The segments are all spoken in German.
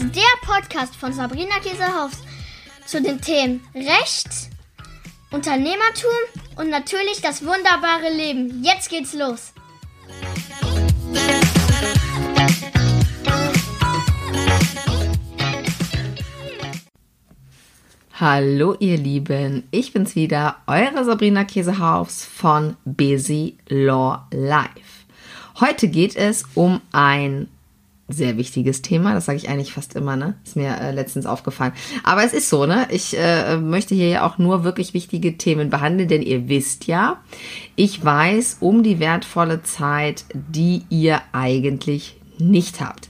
ist der Podcast von Sabrina Käsehaus zu den Themen Recht, Unternehmertum und natürlich das wunderbare Leben. Jetzt geht's los. Hallo ihr Lieben, ich bin's wieder, eure Sabrina Käsehaus von Busy Law Life. Heute geht es um ein sehr wichtiges Thema, das sage ich eigentlich fast immer, ne? Ist mir äh, letztens aufgefallen. Aber es ist so, ne? Ich äh, möchte hier ja auch nur wirklich wichtige Themen behandeln, denn ihr wisst ja, ich weiß um die wertvolle Zeit, die ihr eigentlich nicht habt.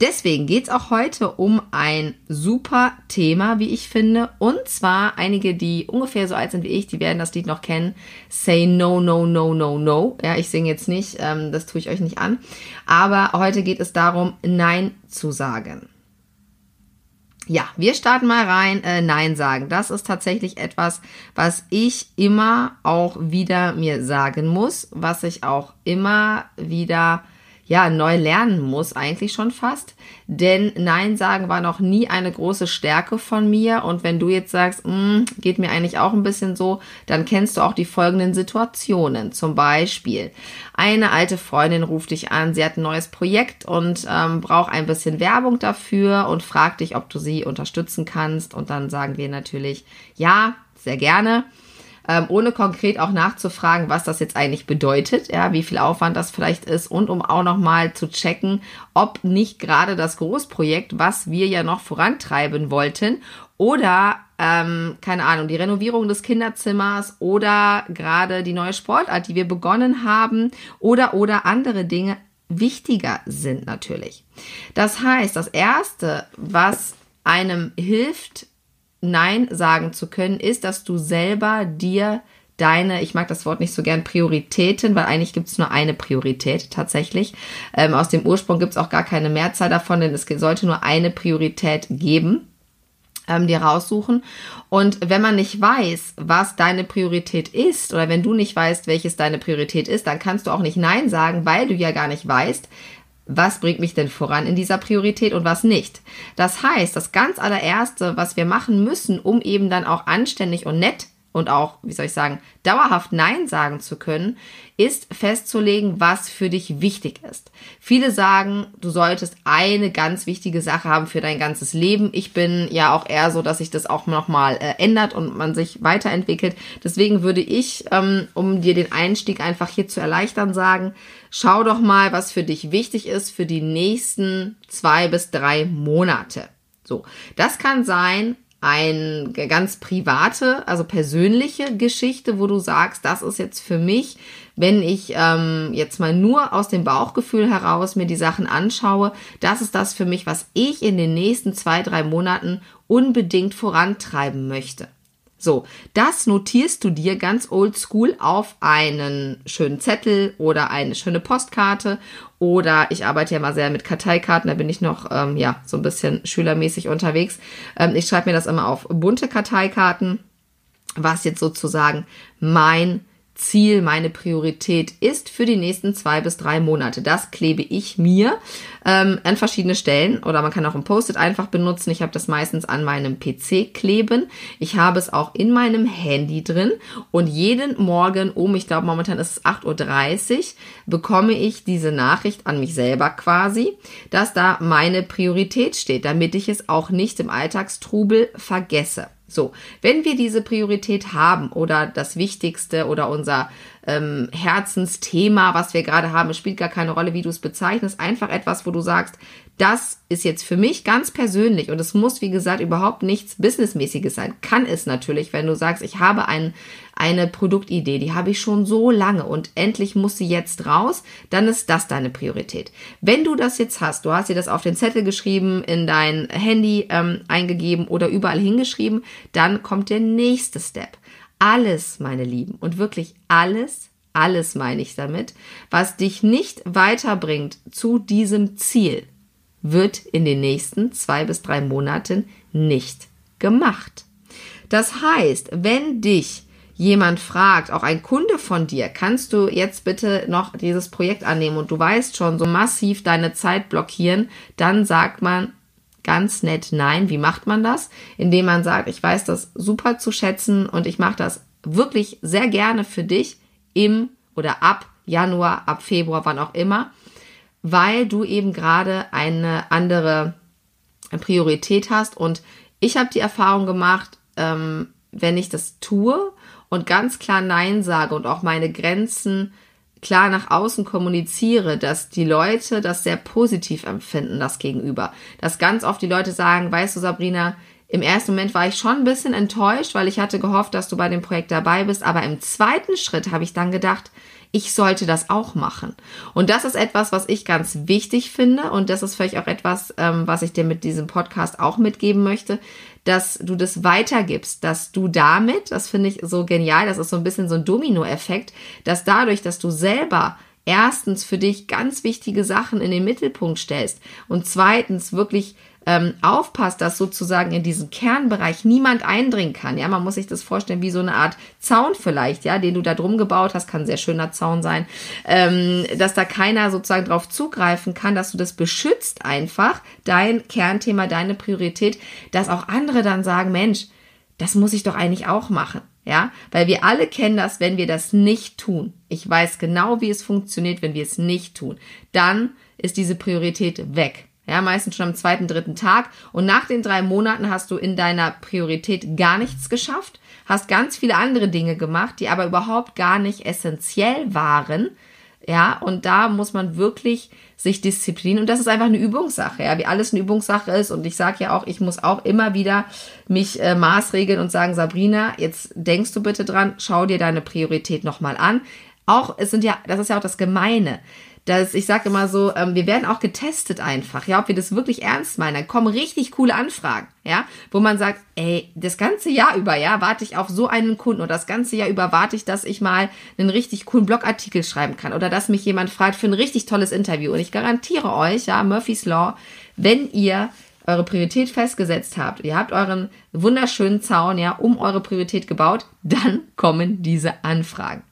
Deswegen geht's auch heute um ein super Thema, wie ich finde. Und zwar einige, die ungefähr so alt sind wie ich, die werden das Lied noch kennen. Say no, no, no, no, no. Ja, ich singe jetzt nicht, ähm, das tue ich euch nicht an. Aber heute geht es darum, Nein zu sagen. Ja, wir starten mal rein. Äh, Nein sagen. Das ist tatsächlich etwas, was ich immer auch wieder mir sagen muss, was ich auch immer wieder ja, neu lernen muss, eigentlich schon fast. Denn Nein sagen war noch nie eine große Stärke von mir. Und wenn du jetzt sagst, mm, geht mir eigentlich auch ein bisschen so, dann kennst du auch die folgenden Situationen. Zum Beispiel, eine alte Freundin ruft dich an, sie hat ein neues Projekt und ähm, braucht ein bisschen Werbung dafür und fragt dich, ob du sie unterstützen kannst. Und dann sagen wir natürlich, ja, sehr gerne ähm, ohne konkret auch nachzufragen, was das jetzt eigentlich bedeutet, ja, wie viel Aufwand das vielleicht ist und um auch nochmal zu checken, ob nicht gerade das Großprojekt, was wir ja noch vorantreiben wollten, oder ähm, keine Ahnung, die Renovierung des Kinderzimmers oder gerade die neue Sportart, die wir begonnen haben oder oder andere Dinge wichtiger sind natürlich. Das heißt, das erste, was einem hilft, Nein sagen zu können, ist, dass du selber dir deine, ich mag das Wort nicht so gern, Prioritäten, weil eigentlich gibt es nur eine Priorität tatsächlich. Ähm, aus dem Ursprung gibt es auch gar keine Mehrzahl davon, denn es sollte nur eine Priorität geben, ähm, dir raussuchen. Und wenn man nicht weiß, was deine Priorität ist, oder wenn du nicht weißt, welches deine Priorität ist, dann kannst du auch nicht Nein sagen, weil du ja gar nicht weißt, was bringt mich denn voran in dieser Priorität und was nicht. Das heißt, das ganz allererste, was wir machen müssen, um eben dann auch anständig und nett und auch, wie soll ich sagen, dauerhaft Nein sagen zu können, ist festzulegen, was für dich wichtig ist. Viele sagen, du solltest eine ganz wichtige Sache haben für dein ganzes Leben. Ich bin ja auch eher so, dass sich das auch nochmal äh, ändert und man sich weiterentwickelt. Deswegen würde ich, ähm, um dir den Einstieg einfach hier zu erleichtern, sagen, schau doch mal, was für dich wichtig ist für die nächsten zwei bis drei Monate. So, das kann sein, eine ganz private, also persönliche Geschichte, wo du sagst, das ist jetzt für mich, wenn ich ähm, jetzt mal nur aus dem Bauchgefühl heraus mir die Sachen anschaue, das ist das für mich, was ich in den nächsten zwei, drei Monaten unbedingt vorantreiben möchte. So, das notierst du dir ganz oldschool auf einen schönen Zettel oder eine schöne Postkarte oder ich arbeite ja mal sehr mit Karteikarten, da bin ich noch ähm, ja so ein bisschen schülermäßig unterwegs. Ähm, ich schreibe mir das immer auf bunte Karteikarten, was jetzt sozusagen mein Ziel, meine Priorität ist für die nächsten zwei bis drei Monate. Das klebe ich mir ähm, an verschiedene Stellen oder man kann auch ein Post-it einfach benutzen. Ich habe das meistens an meinem PC kleben. Ich habe es auch in meinem Handy drin und jeden Morgen um, ich glaube momentan ist es 8.30 Uhr, bekomme ich diese Nachricht an mich selber quasi, dass da meine Priorität steht, damit ich es auch nicht im Alltagstrubel vergesse. So, wenn wir diese Priorität haben oder das Wichtigste oder unser ähm, Herzensthema, was wir gerade haben, es spielt gar keine Rolle, wie du es bezeichnest, einfach etwas, wo du sagst, das ist jetzt für mich ganz persönlich und es muss, wie gesagt, überhaupt nichts Businessmäßiges sein. Kann es natürlich, wenn du sagst, ich habe ein, eine Produktidee, die habe ich schon so lange und endlich muss sie jetzt raus, dann ist das deine Priorität. Wenn du das jetzt hast, du hast dir das auf den Zettel geschrieben, in dein Handy ähm, eingegeben oder überall hingeschrieben, dann kommt der nächste Step. Alles, meine Lieben, und wirklich alles, alles meine ich damit, was dich nicht weiterbringt zu diesem Ziel, wird in den nächsten zwei bis drei Monaten nicht gemacht. Das heißt, wenn dich jemand fragt, auch ein Kunde von dir, kannst du jetzt bitte noch dieses Projekt annehmen und du weißt schon, so massiv deine Zeit blockieren, dann sagt man ganz nett Nein. Wie macht man das? Indem man sagt, ich weiß das super zu schätzen und ich mache das wirklich sehr gerne für dich im oder ab Januar, ab Februar, wann auch immer, weil du eben gerade eine andere Priorität hast. Und ich habe die Erfahrung gemacht, ähm, wenn ich das tue und ganz klar Nein sage und auch meine Grenzen klar nach außen kommuniziere, dass die Leute das sehr positiv empfinden, das Gegenüber. Dass ganz oft die Leute sagen, weißt du, Sabrina, im ersten Moment war ich schon ein bisschen enttäuscht, weil ich hatte gehofft, dass du bei dem Projekt dabei bist. Aber im zweiten Schritt habe ich dann gedacht, ich sollte das auch machen. Und das ist etwas, was ich ganz wichtig finde. Und das ist vielleicht auch etwas, ähm, was ich dir mit diesem Podcast auch mitgeben möchte, dass du das weitergibst, dass du damit, das finde ich so genial, das ist so ein bisschen so ein Domino-Effekt, dass dadurch, dass du selber erstens für dich ganz wichtige Sachen in den Mittelpunkt stellst und zweitens wirklich ähm, aufpasst, dass sozusagen in diesen Kernbereich niemand eindringen kann. Ja, man muss sich das vorstellen wie so eine Art Zaun vielleicht, ja, den du da drum gebaut hast, kann ein sehr schöner Zaun sein, ähm, dass da keiner sozusagen drauf zugreifen kann, dass du das beschützt einfach, dein Kernthema, deine Priorität, dass auch andere dann sagen, Mensch, das muss ich doch eigentlich auch machen. Ja, weil wir alle kennen das, wenn wir das nicht tun. Ich weiß genau, wie es funktioniert, wenn wir es nicht tun. Dann ist diese Priorität weg. Ja, meistens schon am zweiten, dritten Tag. Und nach den drei Monaten hast du in deiner Priorität gar nichts geschafft, hast ganz viele andere Dinge gemacht, die aber überhaupt gar nicht essentiell waren. Ja, und da muss man wirklich sich disziplinieren. Und das ist einfach eine Übungssache, ja, wie alles eine Übungssache ist. Und ich sage ja auch, ich muss auch immer wieder mich äh, maßregeln und sagen, Sabrina, jetzt denkst du bitte dran, schau dir deine Priorität nochmal an. Auch, es sind ja, das ist ja auch das Gemeine dass ich sage immer so, ähm, wir werden auch getestet einfach, ja, ob wir das wirklich ernst meinen. Dann kommen richtig coole Anfragen, ja, wo man sagt, ey, das ganze Jahr über, ja, warte ich auf so einen Kunden oder das ganze Jahr über warte ich, dass ich mal einen richtig coolen Blogartikel schreiben kann oder dass mich jemand fragt für ein richtig tolles Interview. Und ich garantiere euch, ja, Murphy's Law, wenn ihr eure Priorität festgesetzt habt, ihr habt euren wunderschönen Zaun ja um eure Priorität gebaut, dann kommen diese Anfragen.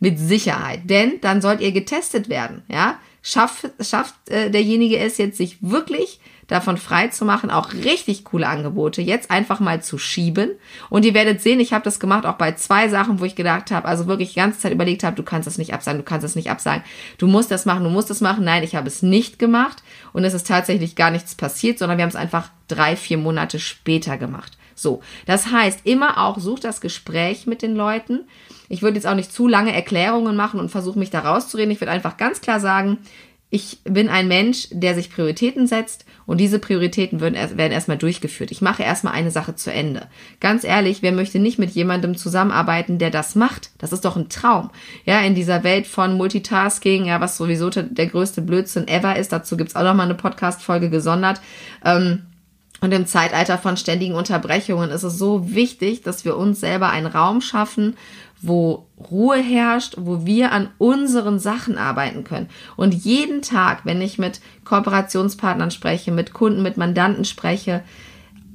Mit Sicherheit. Denn dann sollt ihr getestet werden. Ja? Schafft, schafft äh, derjenige es jetzt, sich wirklich davon frei zu machen, auch richtig coole Angebote jetzt einfach mal zu schieben. Und ihr werdet sehen, ich habe das gemacht auch bei zwei Sachen, wo ich gedacht habe, also wirklich die ganze Zeit überlegt habe, du kannst das nicht absagen, du kannst das nicht absagen, du musst das machen, du musst das machen. Nein, ich habe es nicht gemacht und es ist tatsächlich gar nichts passiert, sondern wir haben es einfach drei, vier Monate später gemacht. So, das heißt, immer auch sucht das Gespräch mit den Leuten. Ich würde jetzt auch nicht zu lange Erklärungen machen und versuche mich da rauszureden. Ich würde einfach ganz klar sagen, ich bin ein Mensch, der sich Prioritäten setzt und diese Prioritäten werden, erstmal durchgeführt. Ich mache erstmal eine Sache zu Ende. Ganz ehrlich, wer möchte nicht mit jemandem zusammenarbeiten, der das macht? Das ist doch ein Traum. Ja, in dieser Welt von Multitasking, ja, was sowieso der größte Blödsinn ever ist. Dazu gibt's auch noch mal eine Podcast-Folge gesondert. Ähm, und im Zeitalter von ständigen Unterbrechungen ist es so wichtig, dass wir uns selber einen Raum schaffen, wo Ruhe herrscht, wo wir an unseren Sachen arbeiten können. Und jeden Tag, wenn ich mit Kooperationspartnern spreche, mit Kunden, mit Mandanten spreche,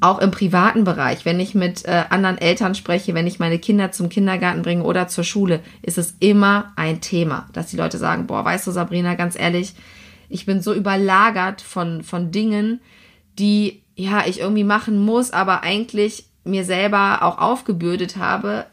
auch im privaten Bereich, wenn ich mit äh, anderen Eltern spreche, wenn ich meine Kinder zum Kindergarten bringe oder zur Schule, ist es immer ein Thema, dass die Leute sagen, boah, weißt du, Sabrina, ganz ehrlich, ich bin so überlagert von, von Dingen, die ja, ich irgendwie machen muss, aber eigentlich mir selber auch aufgebürdet habe,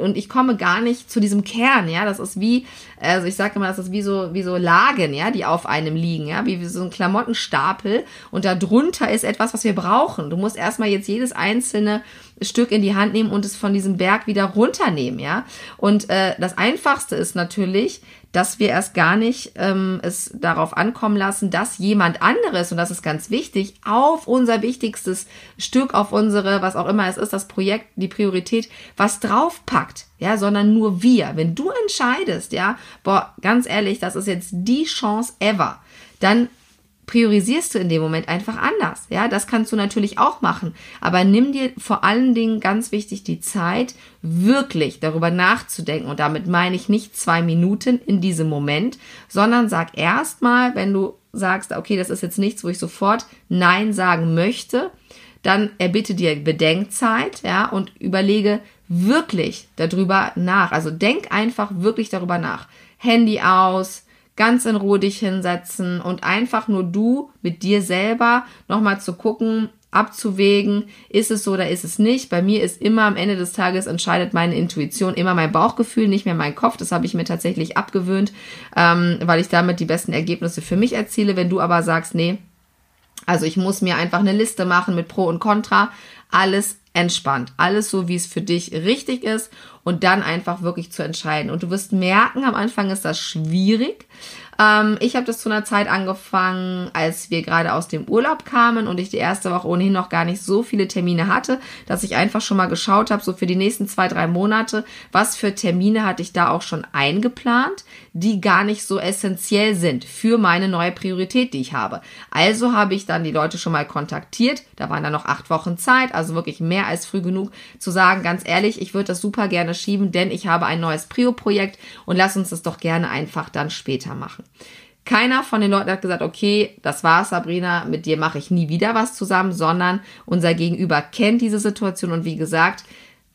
und ich komme gar nicht zu diesem Kern, ja, das ist wie, also ich sage immer, das ist wie so, wie so Lagen, ja, die auf einem liegen, ja, wie, wie so ein Klamottenstapel. Und darunter ist etwas, was wir brauchen. Du musst erstmal jetzt jedes einzelne Stück in die Hand nehmen und es von diesem Berg wieder runternehmen, ja. Und äh, das Einfachste ist natürlich, dass wir erst gar nicht ähm, es darauf ankommen lassen, dass jemand anderes, und das ist ganz wichtig, auf unser wichtigstes Stück, auf unsere, was auch immer es ist, das Projekt, die Priorität, was draufpackt, ja, sondern nur wir. Wenn du entscheidest, ja, boah, ganz ehrlich, das ist jetzt die Chance ever, dann priorisierst du in dem Moment einfach anders. Ja, das kannst du natürlich auch machen. Aber nimm dir vor allen Dingen ganz wichtig die Zeit, wirklich darüber nachzudenken. Und damit meine ich nicht zwei Minuten in diesem Moment, sondern sag erstmal, wenn du sagst, okay, das ist jetzt nichts, wo ich sofort Nein sagen möchte, dann erbitte dir Bedenkzeit, ja, und überlege wirklich darüber nach. Also denk einfach wirklich darüber nach. Handy aus, ganz in Ruhe dich hinsetzen und einfach nur du mit dir selber nochmal zu gucken, abzuwägen, ist es so oder ist es nicht. Bei mir ist immer am Ende des Tages entscheidet meine Intuition, immer mein Bauchgefühl, nicht mehr mein Kopf. Das habe ich mir tatsächlich abgewöhnt, ähm, weil ich damit die besten Ergebnisse für mich erziele. Wenn du aber sagst, nee, also ich muss mir einfach eine Liste machen mit Pro und Contra, alles entspannt, alles so, wie es für dich richtig ist und dann einfach wirklich zu entscheiden. Und du wirst merken, am Anfang ist das schwierig, ähm, ich habe das zu einer Zeit angefangen, als wir gerade aus dem Urlaub kamen und ich die erste Woche ohnehin noch gar nicht so viele Termine hatte, dass ich einfach schon mal geschaut habe, so für die nächsten zwei, drei Monate, was für Termine hatte ich da auch schon eingeplant, die gar nicht so essentiell sind für meine neue Priorität, die ich habe. Also habe ich dann die Leute schon mal kontaktiert. Da waren dann noch acht Wochen Zeit, also wirklich mehr als früh genug zu sagen, ganz ehrlich, ich würde das super gerne schieben, denn ich habe ein neues Prio-Projekt und lass uns das doch gerne einfach dann später machen. Keiner von den Leuten hat gesagt, okay, das war's, Sabrina, mit dir mache ich nie wieder was zusammen, sondern unser Gegenüber kennt diese Situation und wie gesagt,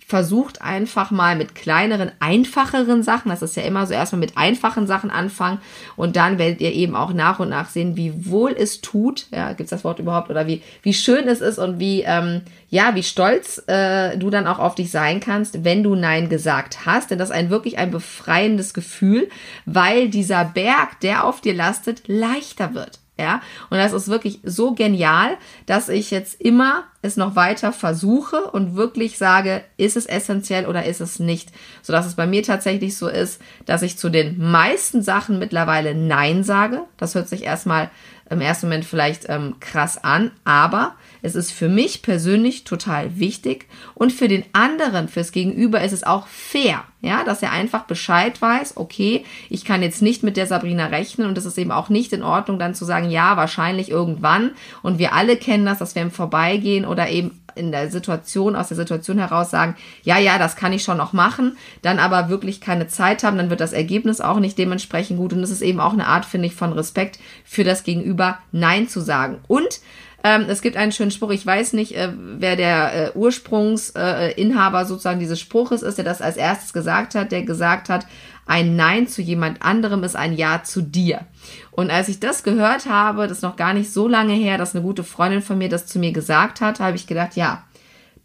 versucht einfach mal mit kleineren, einfacheren Sachen, das ist ja immer so, erstmal mit einfachen Sachen anfangen und dann werdet ihr eben auch nach und nach sehen, wie wohl es tut, ja, gibt's das Wort überhaupt, oder wie, wie schön es ist und wie, ähm, ja, wie stolz äh, du dann auch auf dich sein kannst, wenn du Nein gesagt hast, denn das ist ein wirklich ein befreiendes Gefühl, weil dieser Berg, der auf dir lastet, leichter wird. Ja, und das ist wirklich so genial, dass ich jetzt immer es noch weiter versuche und wirklich sage, ist es essentiell oder ist es nicht. So dass es bei mir tatsächlich so ist, dass ich zu den meisten Sachen mittlerweile Nein sage. Das hört sich erstmal im ersten Moment vielleicht ähm, krass an, aber es ist für mich persönlich total wichtig und für den anderen, fürs Gegenüber ist es auch fair, ja, dass er einfach Bescheid weiß, okay, ich kann jetzt nicht mit der Sabrina rechnen und es ist eben auch nicht in Ordnung, dann zu sagen, ja, wahrscheinlich irgendwann und wir alle kennen das, dass wir im Vorbeigehen oder eben in der Situation, aus der Situation heraus sagen, ja, ja, das kann ich schon noch machen, dann aber wirklich keine Zeit haben, dann wird das Ergebnis auch nicht dementsprechend gut und es ist eben auch eine Art, finde ich, von Respekt für das Gegenüber, Nein zu sagen. Und ähm, es gibt einen schönen Spruch, ich weiß nicht, äh, wer der äh, Ursprungsinhaber äh, sozusagen dieses Spruches ist, der das als erstes gesagt hat, der gesagt hat, ein Nein zu jemand anderem ist ein Ja zu dir. Und als ich das gehört habe, das ist noch gar nicht so lange her, dass eine gute Freundin von mir das zu mir gesagt hat, habe ich gedacht, ja,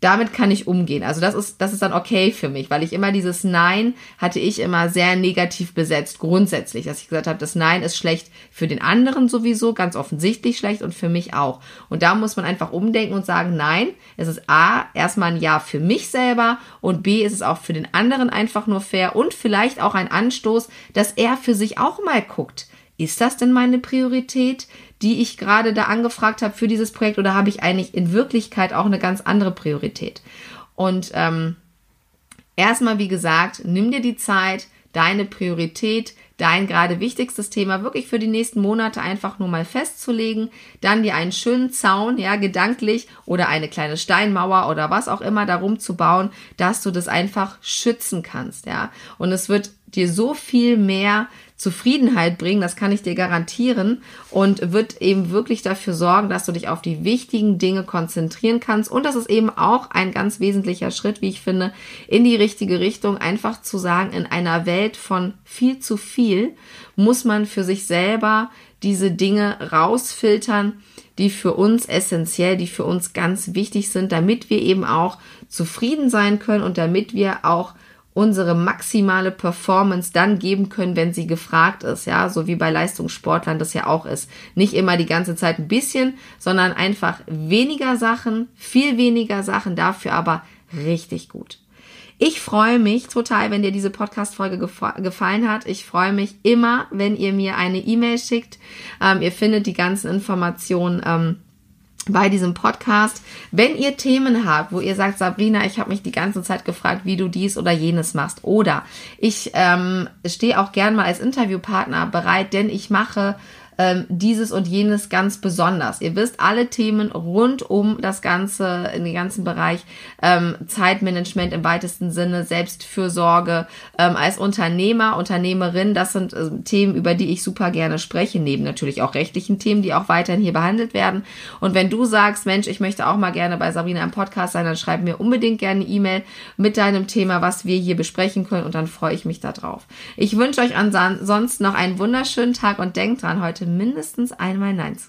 damit kann ich umgehen. Also das ist, das ist dann okay für mich, weil ich immer dieses Nein hatte ich immer sehr negativ besetzt, grundsätzlich, dass ich gesagt habe, das Nein ist schlecht für den anderen sowieso, ganz offensichtlich schlecht und für mich auch. Und da muss man einfach umdenken und sagen, nein, es ist A, erstmal ein Ja für mich selber und B, ist es auch für den anderen einfach nur fair und vielleicht auch ein Anstoß, dass er für sich auch mal guckt ist das denn meine Priorität, die ich gerade da angefragt habe für dieses Projekt oder habe ich eigentlich in Wirklichkeit auch eine ganz andere Priorität? Und ähm, erstmal, wie gesagt, nimm dir die Zeit, deine Priorität, dein gerade wichtigstes Thema wirklich für die nächsten Monate einfach nur mal festzulegen, dann dir einen schönen Zaun, ja, gedanklich oder eine kleine Steinmauer oder was auch immer darum zu bauen, dass du das einfach schützen kannst, ja. Und es wird dir so viel mehr Zufriedenheit bringen, das kann ich dir garantieren und wird eben wirklich dafür sorgen, dass du dich auf die wichtigen Dinge konzentrieren kannst. Und das ist eben auch ein ganz wesentlicher Schritt, wie ich finde, in die richtige Richtung, einfach zu sagen, in einer Welt von viel zu viel muss man für sich selber diese Dinge rausfiltern, die für uns essentiell, die für uns ganz wichtig sind, damit wir eben auch zufrieden sein können und damit wir auch unsere maximale Performance dann geben können, wenn sie gefragt ist, ja, so wie bei Leistungssportlern das ja auch ist. Nicht immer die ganze Zeit ein bisschen, sondern einfach weniger Sachen, viel weniger Sachen, dafür aber richtig gut. Ich freue mich total, wenn dir diese Podcast-Folge gefallen hat. Ich freue mich immer, wenn ihr mir eine E-Mail schickt. Ähm, ihr findet die ganzen Informationen ähm, bei diesem Podcast. Wenn ihr Themen habt, wo ihr sagt, Sabrina, ich habe mich die ganze Zeit gefragt, wie du dies oder jenes machst, oder ich ähm, stehe auch gern mal als Interviewpartner bereit, denn ich mache ähm, dieses und jenes ganz besonders. Ihr wisst, alle Themen rund um das Ganze, in den ganzen Bereich ähm, Zeitmanagement im weitesten Sinne, Selbstfürsorge ähm, als Unternehmer, Unternehmerin, das sind äh, Themen, über die ich super gerne spreche, neben natürlich auch rechtlichen Themen, die auch weiterhin hier behandelt werden. Und wenn du sagst, Mensch, ich möchte auch mal gerne bei Sabrina im Podcast sein, dann schreib mir unbedingt gerne eine E-Mail mit deinem Thema, was wir hier besprechen können und dann freue ich mich darauf. Ich wünsche euch ansonsten noch einen wunderschönen Tag und denkt dran, heute mindestens einmal Nein zu